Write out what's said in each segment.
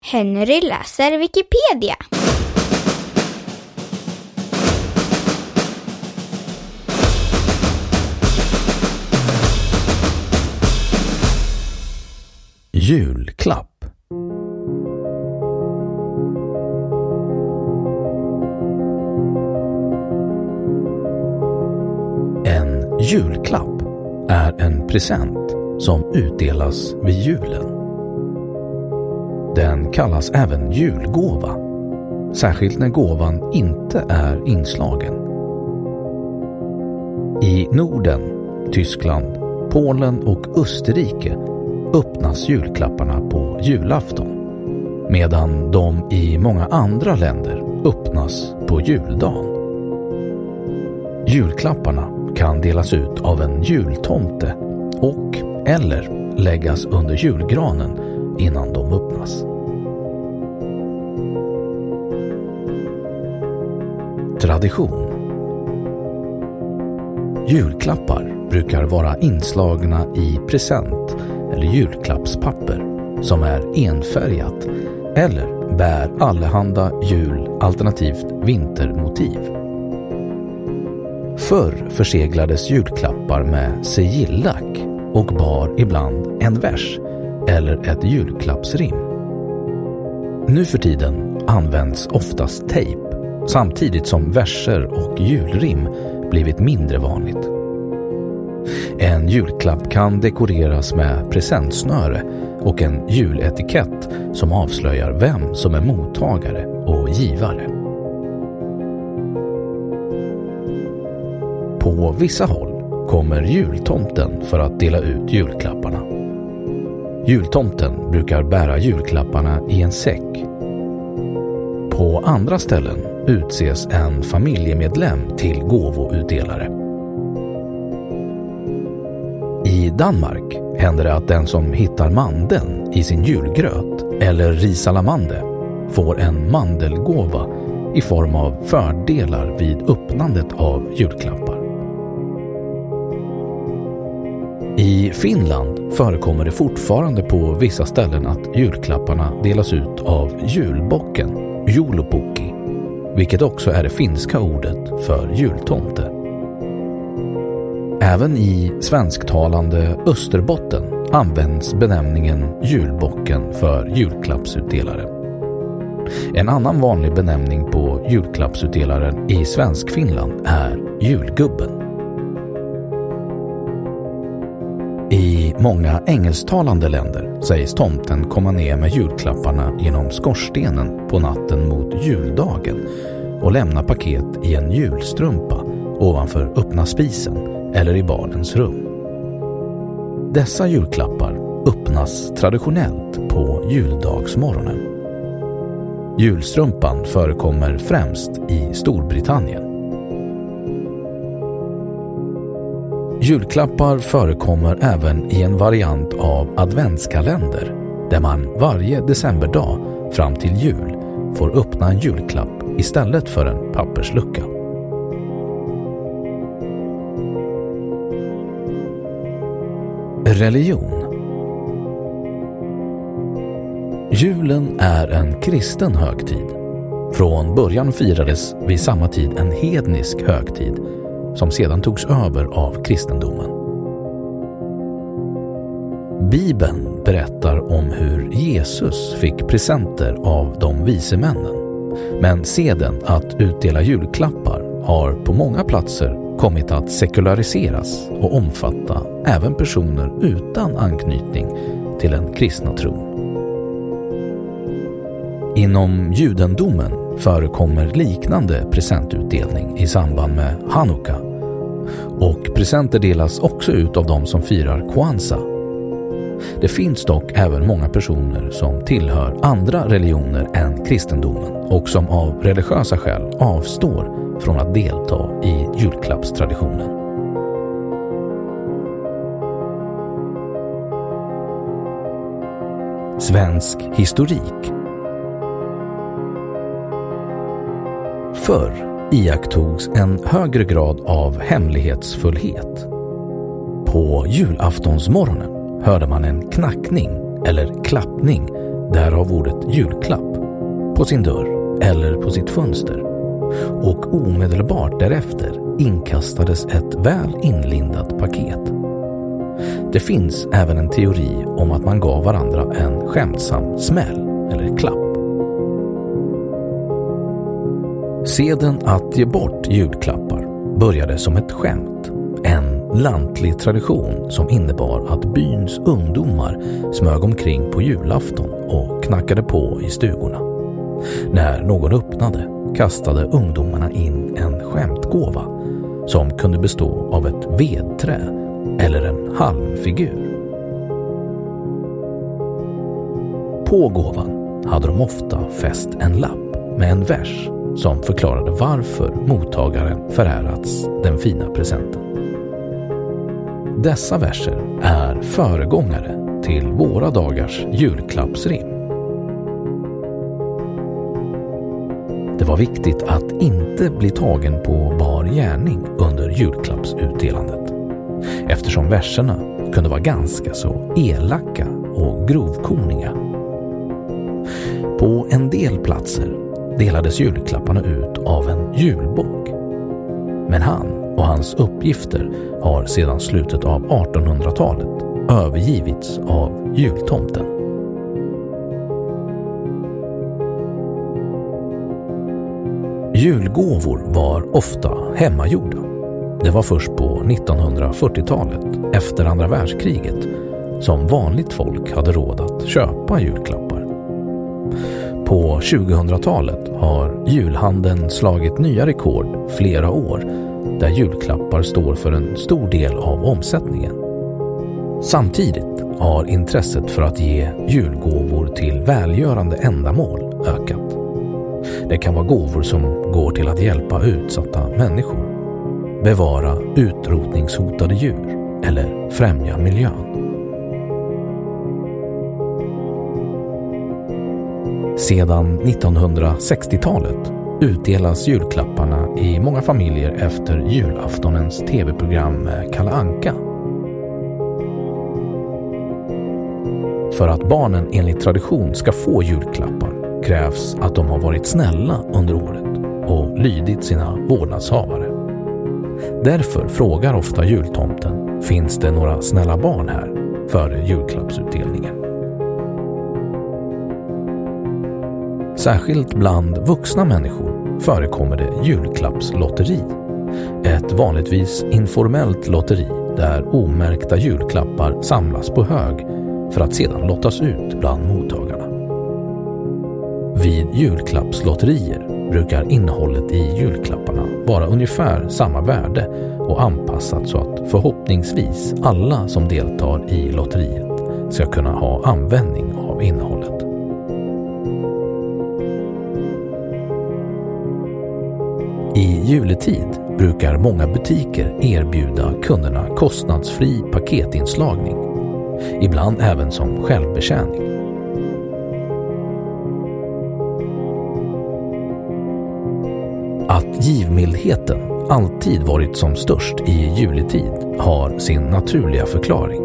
Henry läser Wikipedia. Julklapp En julklapp är en present som utdelas vid julen. Den kallas även julgåva, särskilt när gåvan inte är inslagen. I Norden, Tyskland, Polen och Österrike öppnas julklapparna på julafton medan de i många andra länder öppnas på juldagen. Julklapparna kan delas ut av en jultomte och eller läggas under julgranen innan de öppnas. Tradition Julklappar brukar vara inslagna i present eller julklappspapper som är enfärgat eller bär allehanda jul alternativt vintermotiv. Förr förseglades julklappar med sigillack och bar ibland en vers eller ett julklappsrim. Nu för tiden används oftast tejp samtidigt som verser och julrim blivit mindre vanligt. En julklapp kan dekoreras med presentsnöre och en juletikett som avslöjar vem som är mottagare och givare. På vissa håll kommer jultomten för att dela ut julklapparna. Jultomten brukar bära julklapparna i en säck. På andra ställen utses en familjemedlem till gåvoutdelare. I Danmark händer det att den som hittar mandeln i sin julgröt eller risalamande får en mandelgåva i form av fördelar vid öppnandet av julklappar. I Finland förekommer det fortfarande på vissa ställen att julklapparna delas ut av julbocken, julopukki, vilket också är det finska ordet för jultomte. Även i svensktalande Österbotten används benämningen julbocken för julklappsutdelare. En annan vanlig benämning på julklappsutdelaren i Svenskfinland är julgubben. I många engelsktalande länder sägs tomten komma ner med julklapparna genom skorstenen på natten mot juldagen och lämna paket i en julstrumpa ovanför öppna spisen eller i barnens rum. Dessa julklappar öppnas traditionellt på juldagsmorgonen. Julstrumpan förekommer främst i Storbritannien. Julklappar förekommer även i en variant av adventskalender där man varje decemberdag fram till jul får öppna en julklapp istället för en papperslucka. Religion Julen är en kristen högtid. Från början firades vid samma tid en hednisk högtid som sedan togs över av kristendomen. Bibeln berättar om hur Jesus fick presenter av de vise männen. Men seden att utdela julklappar har på många platser kommit att sekulariseras och omfatta även personer utan anknytning till den kristna tron. Inom judendomen förekommer liknande presentutdelning i samband med Hanukka och presenter delas också ut av de som firar Kwanzaa. Det finns dock även många personer som tillhör andra religioner än kristendomen och som av religiösa skäl avstår från att delta i julklappstraditionen. Svensk historik Förr iakttogs en högre grad av hemlighetsfullhet. På julaftonsmorgonen hörde man en knackning eller klappning, därav ordet julklapp, på sin dörr eller på sitt fönster och omedelbart därefter inkastades ett väl inlindat paket. Det finns även en teori om att man gav varandra en skämtsam smäll eller klapp. Seden att ge bort julklappar började som ett skämt. En lantlig tradition som innebar att byns ungdomar smög omkring på julafton och knackade på i stugorna. När någon öppnade kastade ungdomarna in en skämtgåva som kunde bestå av ett vedträ eller en halmfigur. På gåvan hade de ofta fäst en lapp med en vers som förklarade varför mottagaren förärats den fina presenten. Dessa verser är föregångare till våra dagars julklappsrim. Det var viktigt att inte bli tagen på bar gärning under julklappsutdelandet eftersom verserna kunde vara ganska så elaka och grovkorniga. På en del platser delades julklapparna ut av en julbock. Men han och hans uppgifter har sedan slutet av 1800-talet övergivits av jultomten. Julgåvor var ofta hemmagjorda. Det var först på 1940-talet, efter andra världskriget, som vanligt folk hade råd att köpa julklappar. På 2000-talet har julhandeln slagit nya rekord flera år där julklappar står för en stor del av omsättningen. Samtidigt har intresset för att ge julgåvor till välgörande ändamål ökat. Det kan vara gåvor som går till att hjälpa utsatta människor, bevara utrotningshotade djur eller främja miljön. Sedan 1960-talet utdelas julklapparna i många familjer efter julaftonens tv-program Kalle Anka. För att barnen enligt tradition ska få julklappar krävs att de har varit snälla under året och lydit sina vårdnadshavare. Därför frågar ofta jultomten finns det några snälla barn här före julklappsutdelningen. Särskilt bland vuxna människor förekommer det julklappslotteri. Ett vanligtvis informellt lotteri där omärkta julklappar samlas på hög för att sedan lottas ut bland mottagarna. Vid julklappslotterier brukar innehållet i julklapparna vara ungefär samma värde och anpassat så att förhoppningsvis alla som deltar i lotteriet ska kunna ha användning av innehållet. I juletid brukar många butiker erbjuda kunderna kostnadsfri paketinslagning, ibland även som självbetjäning. Att givmildheten alltid varit som störst i juletid har sin naturliga förklaring.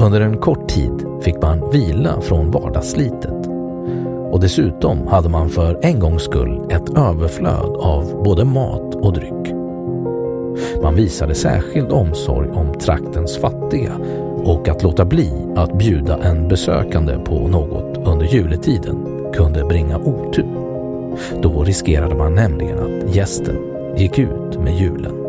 Under en kort tid fick man vila från vardagsslitet och dessutom hade man för en gångs skull ett överflöd av både mat och dryck. Man visade särskild omsorg om traktens fattiga och att låta bli att bjuda en besökande på något under juletiden kunde bringa otur. Då riskerade man nämligen att gästen gick ut med julen.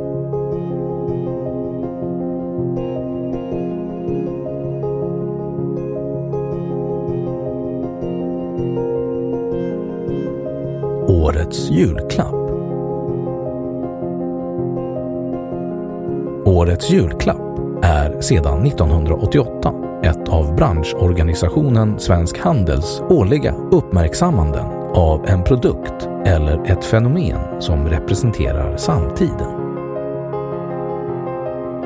Årets julklapp Årets julklapp är sedan 1988 ett av branschorganisationen Svensk Handels årliga uppmärksammanden av en produkt eller ett fenomen som representerar samtiden.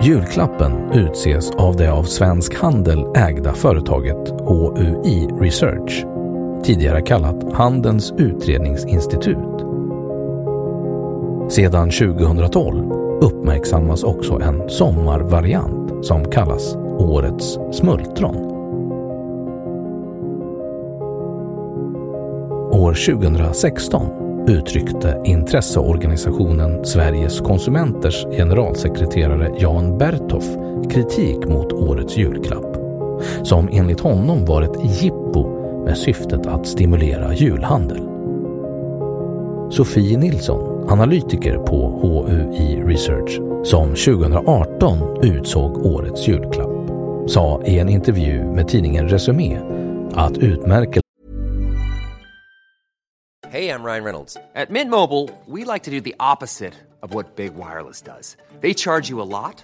Julklappen utses av det av Svensk Handel ägda företaget HUI Research, tidigare kallat Handelns utredningsinstitut. Sedan 2012 uppmärksammas också en sommarvariant som kallas Årets smultron. År 2016 uttryckte intresseorganisationen Sveriges konsumenters generalsekreterare Jan Bertoff kritik mot årets julklapp, som enligt honom var ett jippo med syftet att stimulera julhandel. Sofie Nilsson, analytiker på HUI Research, som 2018 utsåg årets julklapp, sa i en intervju med tidningen Resumé att utmärkelsen Hej, jag Ryan Reynolds. På Mint Mobile, we like to do the opposite of what Big Wireless does. They charge you a lot,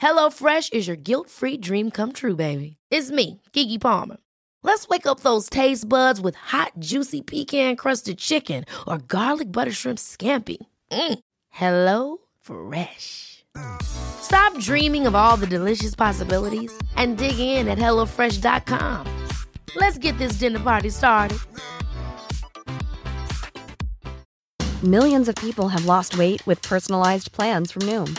HelloFresh is your guilt-free dream come true, baby. It's me, Gigi Palmer. Let's wake up those taste buds with hot, juicy pecan-crusted chicken or garlic butter shrimp scampi. Mm. Hello Fresh. Stop dreaming of all the delicious possibilities and dig in at HelloFresh.com. Let's get this dinner party started. Millions of people have lost weight with personalized plans from Noom,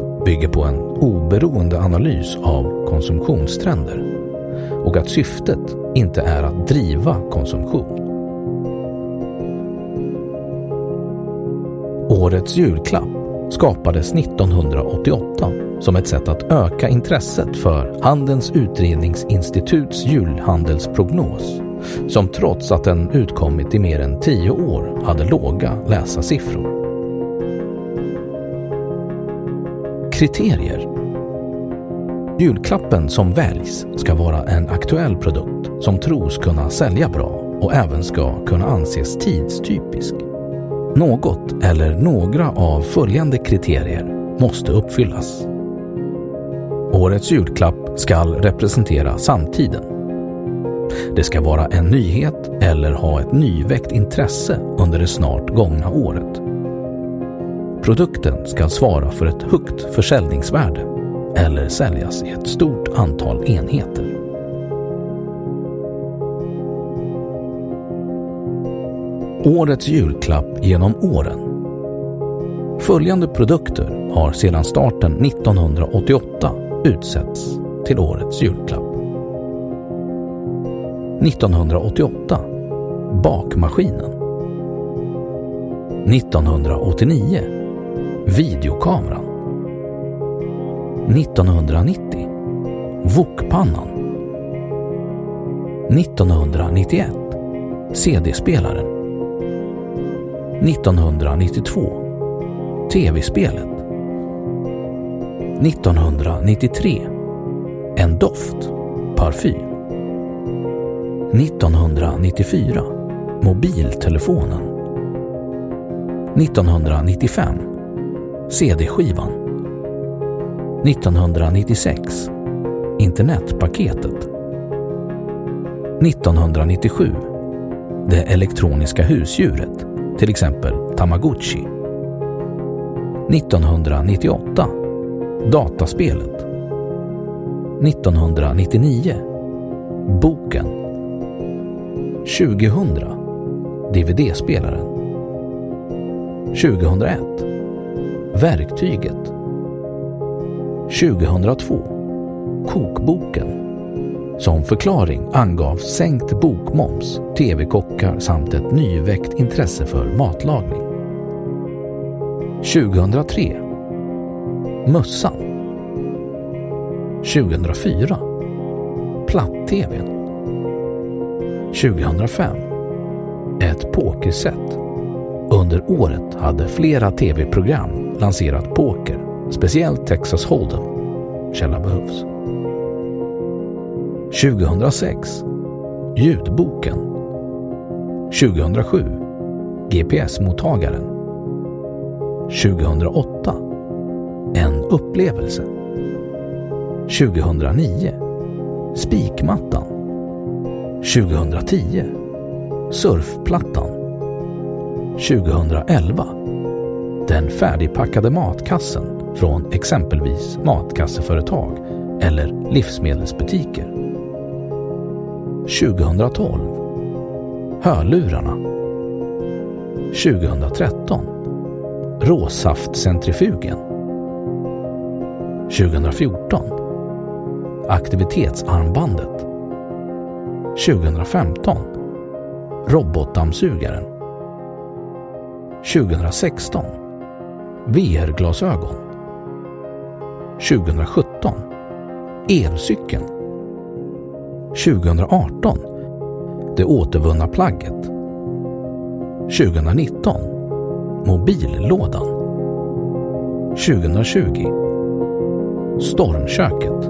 bygger på en oberoende analys av konsumtionstrender och att syftet inte är att driva konsumtion. Årets julklapp skapades 1988 som ett sätt att öka intresset för Handelns utredningsinstituts julhandelsprognos som trots att den utkommit i mer än tio år hade låga läsarsiffror. Kriterier Julklappen som väljs ska vara en aktuell produkt som tros kunna sälja bra och även ska kunna anses tidstypisk. Något eller några av följande kriterier måste uppfyllas. Årets julklapp ska representera samtiden. Det ska vara en nyhet eller ha ett nyväckt intresse under det snart gångna året. Produkten ska svara för ett högt försäljningsvärde eller säljas i ett stort antal enheter. Årets julklapp genom åren. Följande produkter har sedan starten 1988 utsetts till årets julklapp. 1988 Bakmaskinen 1989 Videokameran. 1990 Wokpannan. 1991 CD-spelaren 1992 TV-spelet 1993 En doft, parfym. 1994 Mobiltelefonen. 1995 CD-skivan. 1996 Internetpaketet. 1997 Det elektroniska husdjuret, till exempel Tamagotchi. 1998 Dataspelet. 1999 Boken. 2000 DVD-spelaren. 2001 Verktyget. 2002 Kokboken. Som förklaring angavs sänkt bokmoms, tv-kockar samt ett nyväckt intresse för matlagning. 2003 Mössan. 2004 Platt-TVn. 2005 Ett pokerset. Under året hade flera tv-program lanserat poker, speciellt Texas Hold'em. Källa behövs. 2006 Ljudboken. 2007 GPS-mottagaren 2008 En upplevelse. 2009 Spikmattan. 2010 Surfplattan. 2011 den färdigpackade matkassen från exempelvis matkasseföretag eller livsmedelsbutiker. 2012 Hörlurarna. 2013 Råsaftcentrifugen. 2014 Aktivitetsarmbandet. 2015 Robotdammsugaren. 2016 VR-glasögon 2017 Elcykeln. 2018 Det återvunna plagget. 2019 Mobillådan. 2020 Stormköket.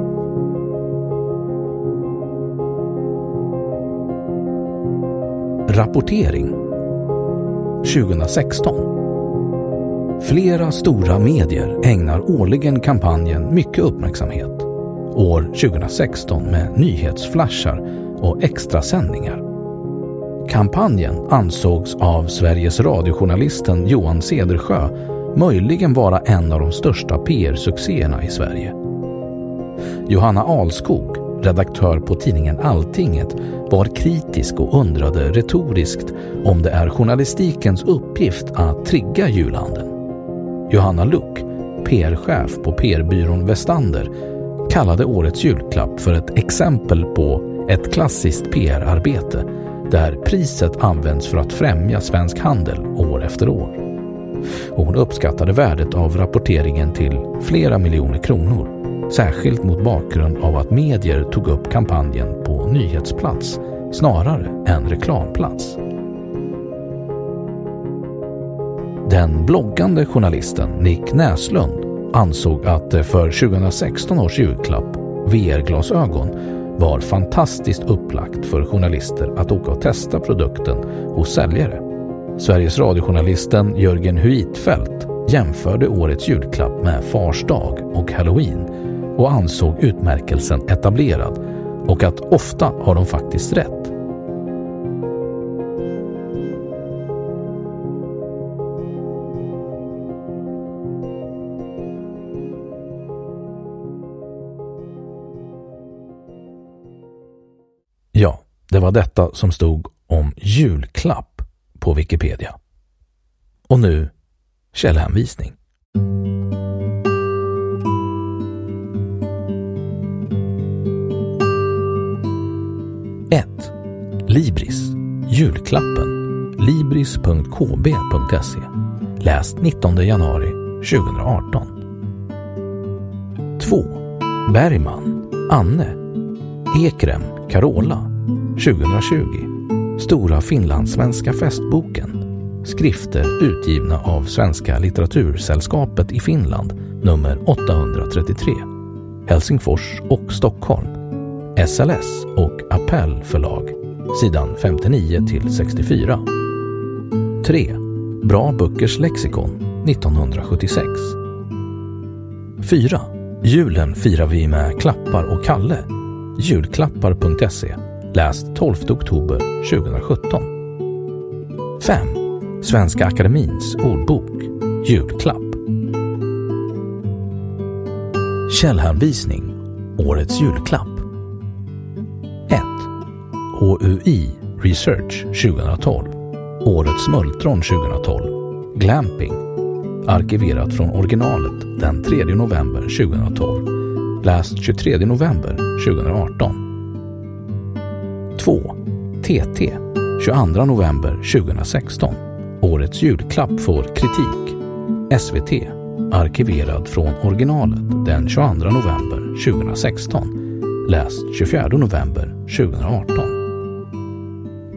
Rapportering. 2016 Flera stora medier ägnar årligen kampanjen mycket uppmärksamhet. År 2016 med nyhetsflashar och extrasändningar. Kampanjen ansågs av Sveriges radiojournalisten Johan Cedersjö möjligen vara en av de största PR-succéerna i Sverige. Johanna Alskog, redaktör på tidningen Alltinget, var kritisk och undrade retoriskt om det är journalistikens uppgift att trigga julhandeln. Johanna Luck, PR-chef på PR-byrån Westander, kallade årets julklapp för ett exempel på ett klassiskt PR-arbete där priset används för att främja svensk handel år efter år. Och hon uppskattade värdet av rapporteringen till flera miljoner kronor, särskilt mot bakgrund av att medier tog upp kampanjen på nyhetsplats snarare än reklamplats. Den bloggande journalisten Nick Näslund ansåg att det för 2016 års julklapp, VR-glasögon, var fantastiskt upplagt för journalister att åka och testa produkten hos säljare. Sveriges radiojournalisten Jörgen Huitfeldt jämförde årets julklapp med Fars dag och Halloween och ansåg utmärkelsen etablerad och att ofta har de faktiskt rätt. Det var detta som stod om julklapp på Wikipedia. Och nu källhänvisning. Ett. Libris. Julklappen. libris.kb.se. Läst 19 januari 2018. 2. Bergman, Anne. Ekrem, Carola. 2020. Stora finlandssvenska festboken. Skrifter utgivna av Svenska litteratursällskapet i Finland nummer 833, Helsingfors och Stockholm, SLS och Appell förlag, sidan 59 till 64. 3. Bra Böckers lexikon 1976. 4. Julen firar vi med Klappar och Kalle. Julklappar.se. Läst 12 oktober 2017. 5. Svenska Akademins ordbok. Julklapp. Källhänvisning. Årets julklapp. 1. HUI Research 2012. Årets smultron 2012. Glamping. Arkiverat från originalet den 3 november 2012. Läst 23 november 2018. 2. TT 22 november 2016. Årets julklapp får kritik. SVT. Arkiverad från originalet den 22 november 2016. Läst 24 november 2018.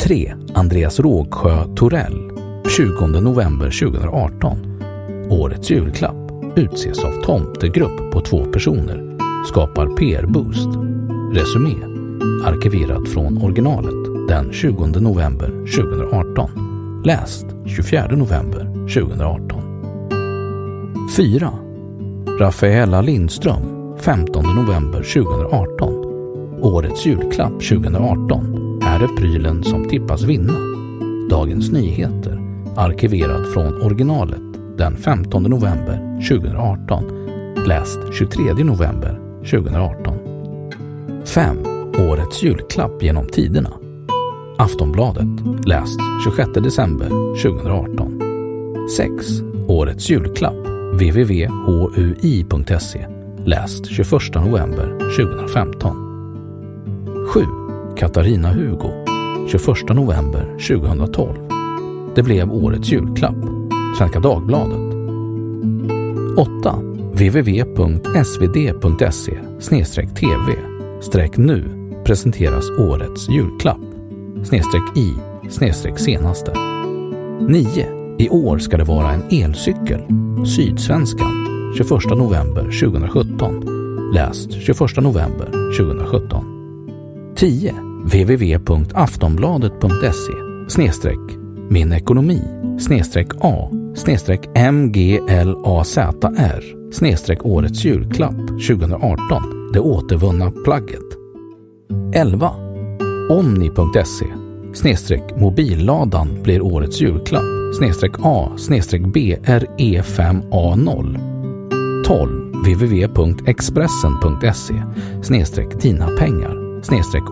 3. Andreas Rågsjö Torell 20 november 2018. Årets julklapp utses av Tomtegrupp på två personer. Skapar PR-boost. Resumé. Arkiverad från originalet den 20 november 2018. Läst 24 november 2018. 4. Rafaela Lindström 15 november 2018. Årets julklapp 2018. Här är prylen som tippas vinna. Dagens Nyheter. Arkiverad från originalet den 15 november 2018. Läst 23 november 2018. 5. Årets julklapp genom tiderna. Aftonbladet. Läst 26 december 2018. 6. Årets julklapp. www.hui.se. Läst 21 november 2015. 7. Katarina Hugo. 21 november 2012. Det blev årets julklapp. Svenska Dagbladet. 8. www.svd.se tv nu presenteras årets julklapp snedstreck i snedstreck senaste. 9. I år ska det vara en elcykel. Sydsvenskan 21 november 2017. Läst 21 november 2017. 10. www.aftonbladet.se snedstreck min ekonomi snedstreck a snedstreck mglazr snedstreck årets julklapp 2018 det återvunna plagget. 11. Omni.se mobilladan blir årets julklapp a bre5a0 12. www.expressen.se dina pengar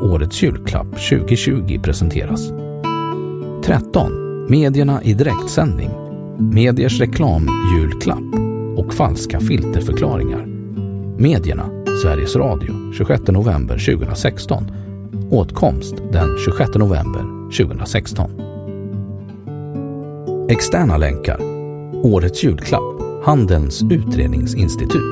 årets julklapp 2020 presenteras. 13. Medierna i direktsändning. Mediers reklamjulklapp och falska filterförklaringar. Medierna, Sveriges Radio, 26 november 2016. Åtkomst den 26 november 2016. Externa länkar. Årets julklapp. Handelns utredningsinstitut.